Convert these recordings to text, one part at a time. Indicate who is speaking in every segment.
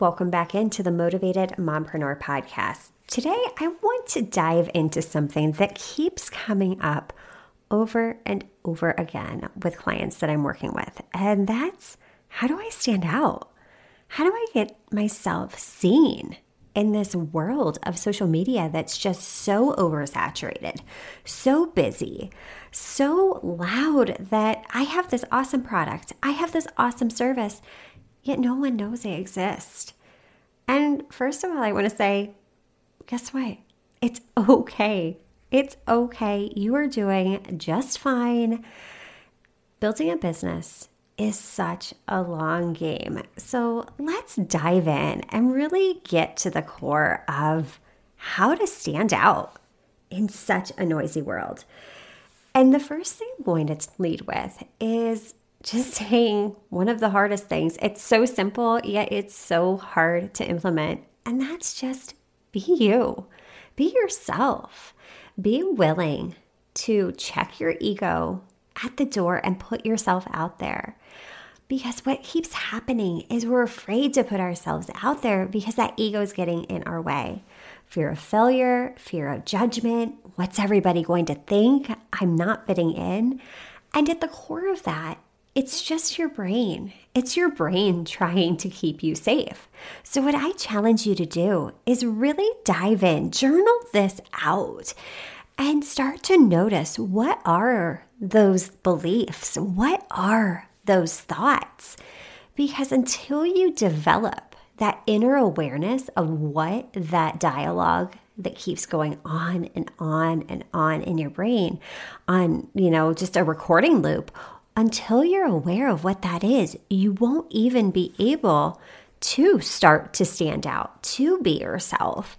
Speaker 1: Welcome back into the Motivated Mompreneur podcast. Today, I want to dive into something that keeps coming up over and over again with clients that I'm working with, and that's how do I stand out? How do I get myself seen in this world of social media that's just so oversaturated, so busy, so loud that I have this awesome product, I have this awesome service, yet no one knows they exist. And first of all, I want to say, guess what? It's okay. It's okay. You are doing just fine. Building a business is such a long game. So let's dive in and really get to the core of how to stand out in such a noisy world. And the first thing I'm going to lead with is just saying one of the hardest things. It's so simple, yet it's so hard to implement. And that's just be you, be yourself, be willing to check your ego at the door and put yourself out there. Because what keeps happening is we're afraid to put ourselves out there because that ego is getting in our way. Fear of failure, fear of judgment. What's everybody going to think? I'm not fitting in. And at the core of that it's just your brain. It's your brain trying to keep you safe. So, what I challenge you to do is really dive in, journal this out, and start to notice what are those beliefs? What are those thoughts? Because until you develop that inner awareness of what that dialogue that keeps going on and on and on in your brain on, you know, just a recording loop until you're aware of what that is, you won't even be able to start to stand out, to be yourself.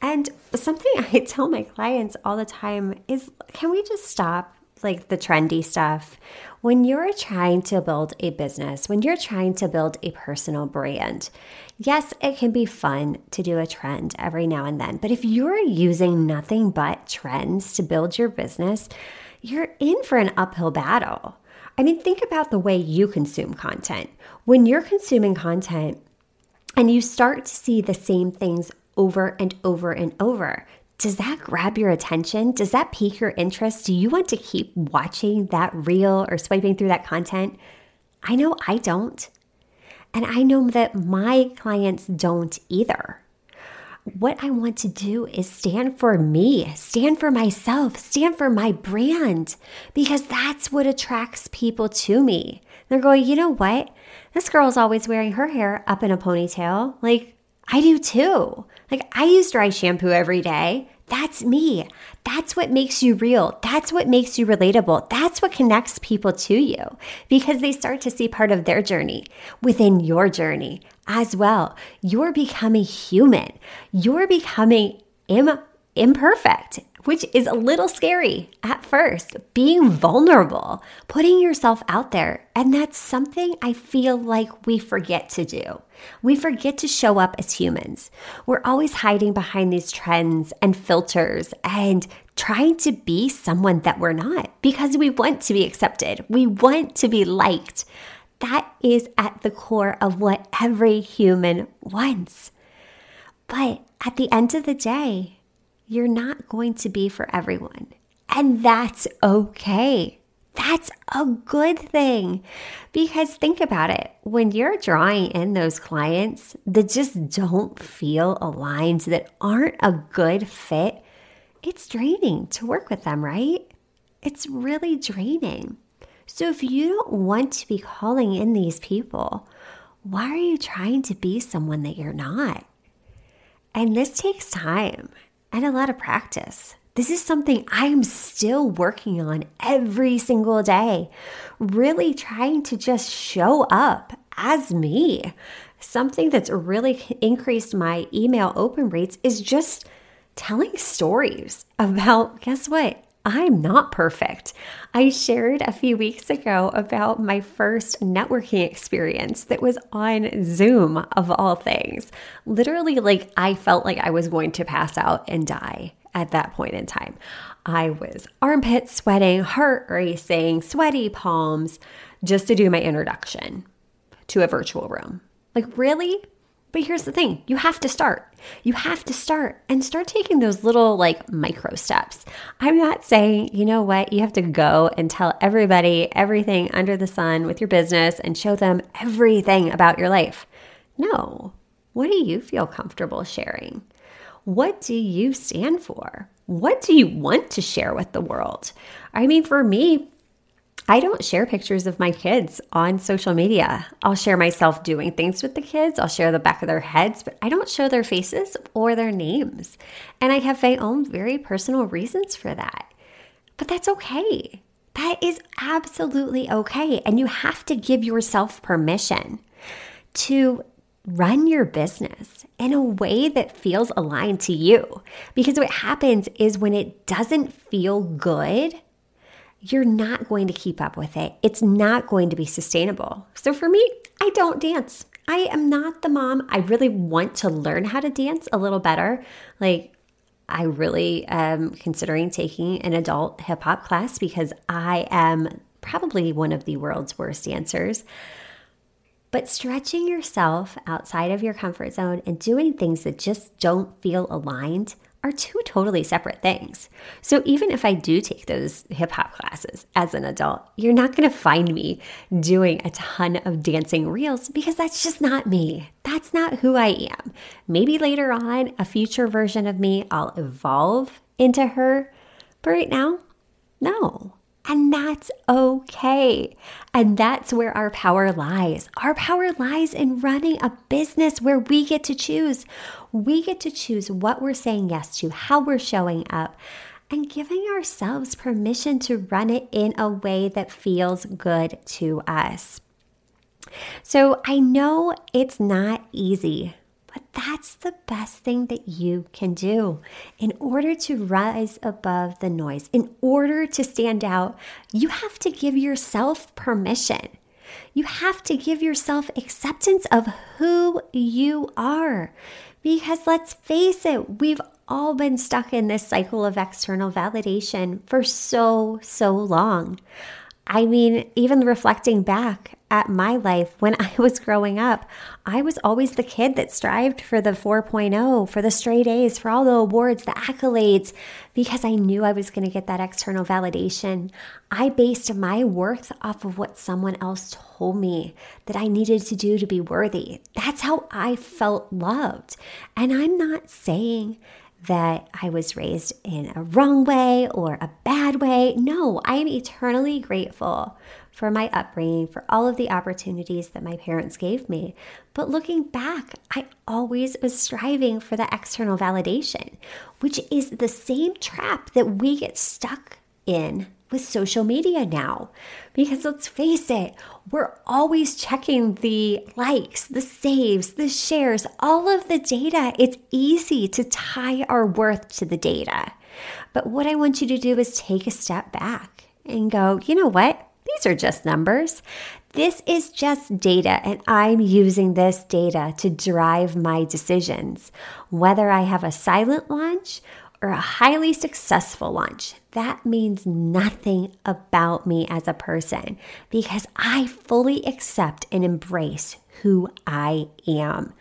Speaker 1: And something I tell my clients all the time is can we just stop like the trendy stuff? When you're trying to build a business, when you're trying to build a personal brand, yes, it can be fun to do a trend every now and then. But if you're using nothing but trends to build your business, you're in for an uphill battle. I mean, think about the way you consume content. When you're consuming content and you start to see the same things over and over and over, does that grab your attention? Does that pique your interest? Do you want to keep watching that reel or swiping through that content? I know I don't. And I know that my clients don't either what I want to do is stand for me, stand for myself, stand for my brand, because that's what attracts people to me. They're going, you know what? This girl's always wearing her hair up in a ponytail. Like, I do too. Like, I use dry shampoo every day. That's me. That's what makes you real. That's what makes you relatable. That's what connects people to you because they start to see part of their journey within your journey as well. You're becoming human. You're becoming Im- imperfect which is a little scary at first, being vulnerable, putting yourself out there. And that's something I feel like we forget to do. We forget to show up as humans. We're always hiding behind these trends and filters and trying to be someone that we're not because we want to be accepted. We want to be liked. That is at the core of what every human wants. But at the end of the day, you're not going to be for everyone. And that's okay. That's a good thing. Because think about it when you're drawing in those clients that just don't feel aligned, that aren't a good fit, it's draining to work with them, right? It's really draining. So if you don't want to be calling in these people, why are you trying to be someone that you're not? And this takes time and a lot of practice. This is something I'm still working on every single day, really trying to just show up as me. Something that's really increased my email open rates is just telling stories about, guess what? I'm not perfect. I shared a few weeks ago about my first networking experience that was on Zoom, of all things. Literally, like, I felt like I was going to pass out and die at that point in time. I was armpit sweating, heart racing, sweaty palms just to do my introduction to a virtual room. Like, really? But here's the thing you have to start. You have to start and start taking those little like micro steps. I'm not saying, you know what, you have to go and tell everybody everything under the sun with your business and show them everything about your life. No. What do you feel comfortable sharing? What do you stand for? What do you want to share with the world? I mean, for me, I don't share pictures of my kids on social media. I'll share myself doing things with the kids. I'll share the back of their heads, but I don't show their faces or their names. And I have my own very personal reasons for that. But that's okay. That is absolutely okay. And you have to give yourself permission to run your business in a way that feels aligned to you. Because what happens is when it doesn't feel good, you're not going to keep up with it. It's not going to be sustainable. So for me, I don't dance. I am not the mom. I really want to learn how to dance a little better. Like, I really am considering taking an adult hip hop class because I am probably one of the world's worst dancers. But stretching yourself outside of your comfort zone and doing things that just don't feel aligned are two totally separate things. So even if I do take those hip hop classes as an adult, you're not going to find me doing a ton of dancing reels because that's just not me. That's not who I am. Maybe later on, a future version of me, I'll evolve into her. But right now, no. And that's okay. And that's where our power lies. Our power lies in running a business where we get to choose. We get to choose what we're saying yes to, how we're showing up, and giving ourselves permission to run it in a way that feels good to us. So I know it's not easy but that's the best thing that you can do. In order to rise above the noise, in order to stand out, you have to give yourself permission. You have to give yourself acceptance of who you are. Because let's face it, we've all been stuck in this cycle of external validation for so, so long. I mean, even reflecting back at my life when I was growing up, I was always the kid that strived for the 4.0, for the straight A's, for all the awards, the accolades, because I knew I was going to get that external validation. I based my worth off of what someone else told me that I needed to do to be worthy. That's how I felt loved. And I'm not saying that I was raised in a wrong way or a bad way. No, I am eternally grateful for my upbringing, for all of the opportunities that my parents gave me. But looking back, I always was striving for the external validation, which is the same trap that we get stuck in with social media now. Because let's face it, we're always checking the likes, the saves, the shares, all of the data. It's easy to tie our worth to the data. But what I want you to do is take a step back and go, you know what? These are just numbers. This is just data, and I'm using this data to drive my decisions. Whether I have a silent launch or a highly successful launch, that means nothing about me as a person because I fully accept and embrace who I am.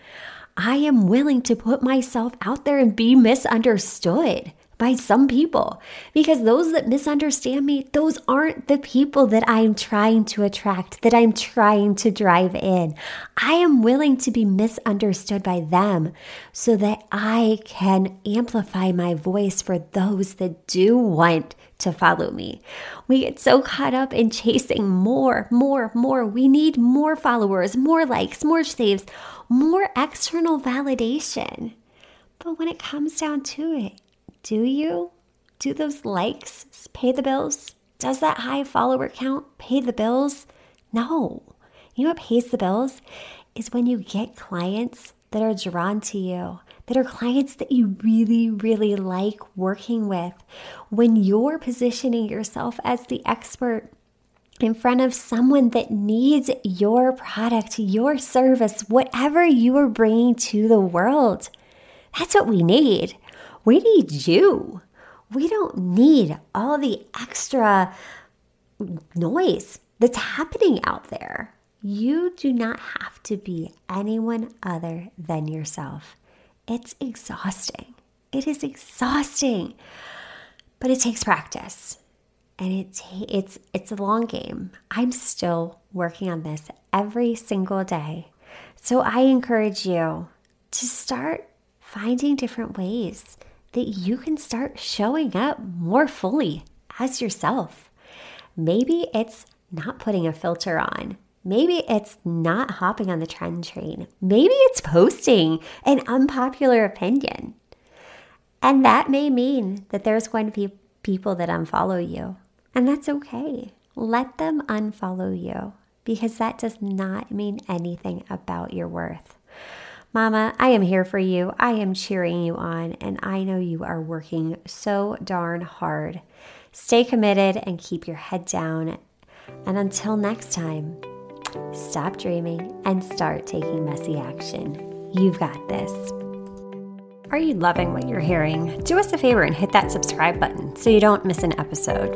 Speaker 1: I am willing to put myself out there and be misunderstood by some people because those that misunderstand me, those aren't the people that I'm trying to attract, that I'm trying to drive in. I am willing to be misunderstood by them so that I can amplify my voice for those that do want to follow me. We get so caught up in chasing more, more, more. We need more followers, more likes, more saves, more external validation. But when it comes down to it, do you? Do those likes pay the bills? Does that high follower count pay the bills? No. You know what pays the bills? Is when you get clients that are drawn to you, that are clients that you really, really like working with. When you're positioning yourself as the expert in front of someone that needs your product, your service, whatever you are bringing to the world. That's what we need. We need you. We don't need all the extra noise that's happening out there. You do not have to be anyone other than yourself. It's exhausting. It is exhausting. But it takes practice. And it's it's it's a long game. I'm still working on this every single day. So I encourage you to start finding different ways that you can start showing up more fully as yourself. Maybe it's not putting a filter on. Maybe it's not hopping on the trend train. Maybe it's posting an unpopular opinion. And that may mean that there's going to be people that unfollow you. And that's okay. Let them unfollow you because that does not mean anything about your worth. Mama, I am here for you. I am cheering you on, and I know you are working so darn hard. Stay committed and keep your head down. And until next time, stop dreaming and start taking messy action. You've got this. Are you loving what you're hearing? Do us a favor and hit that subscribe button so you don't miss an episode.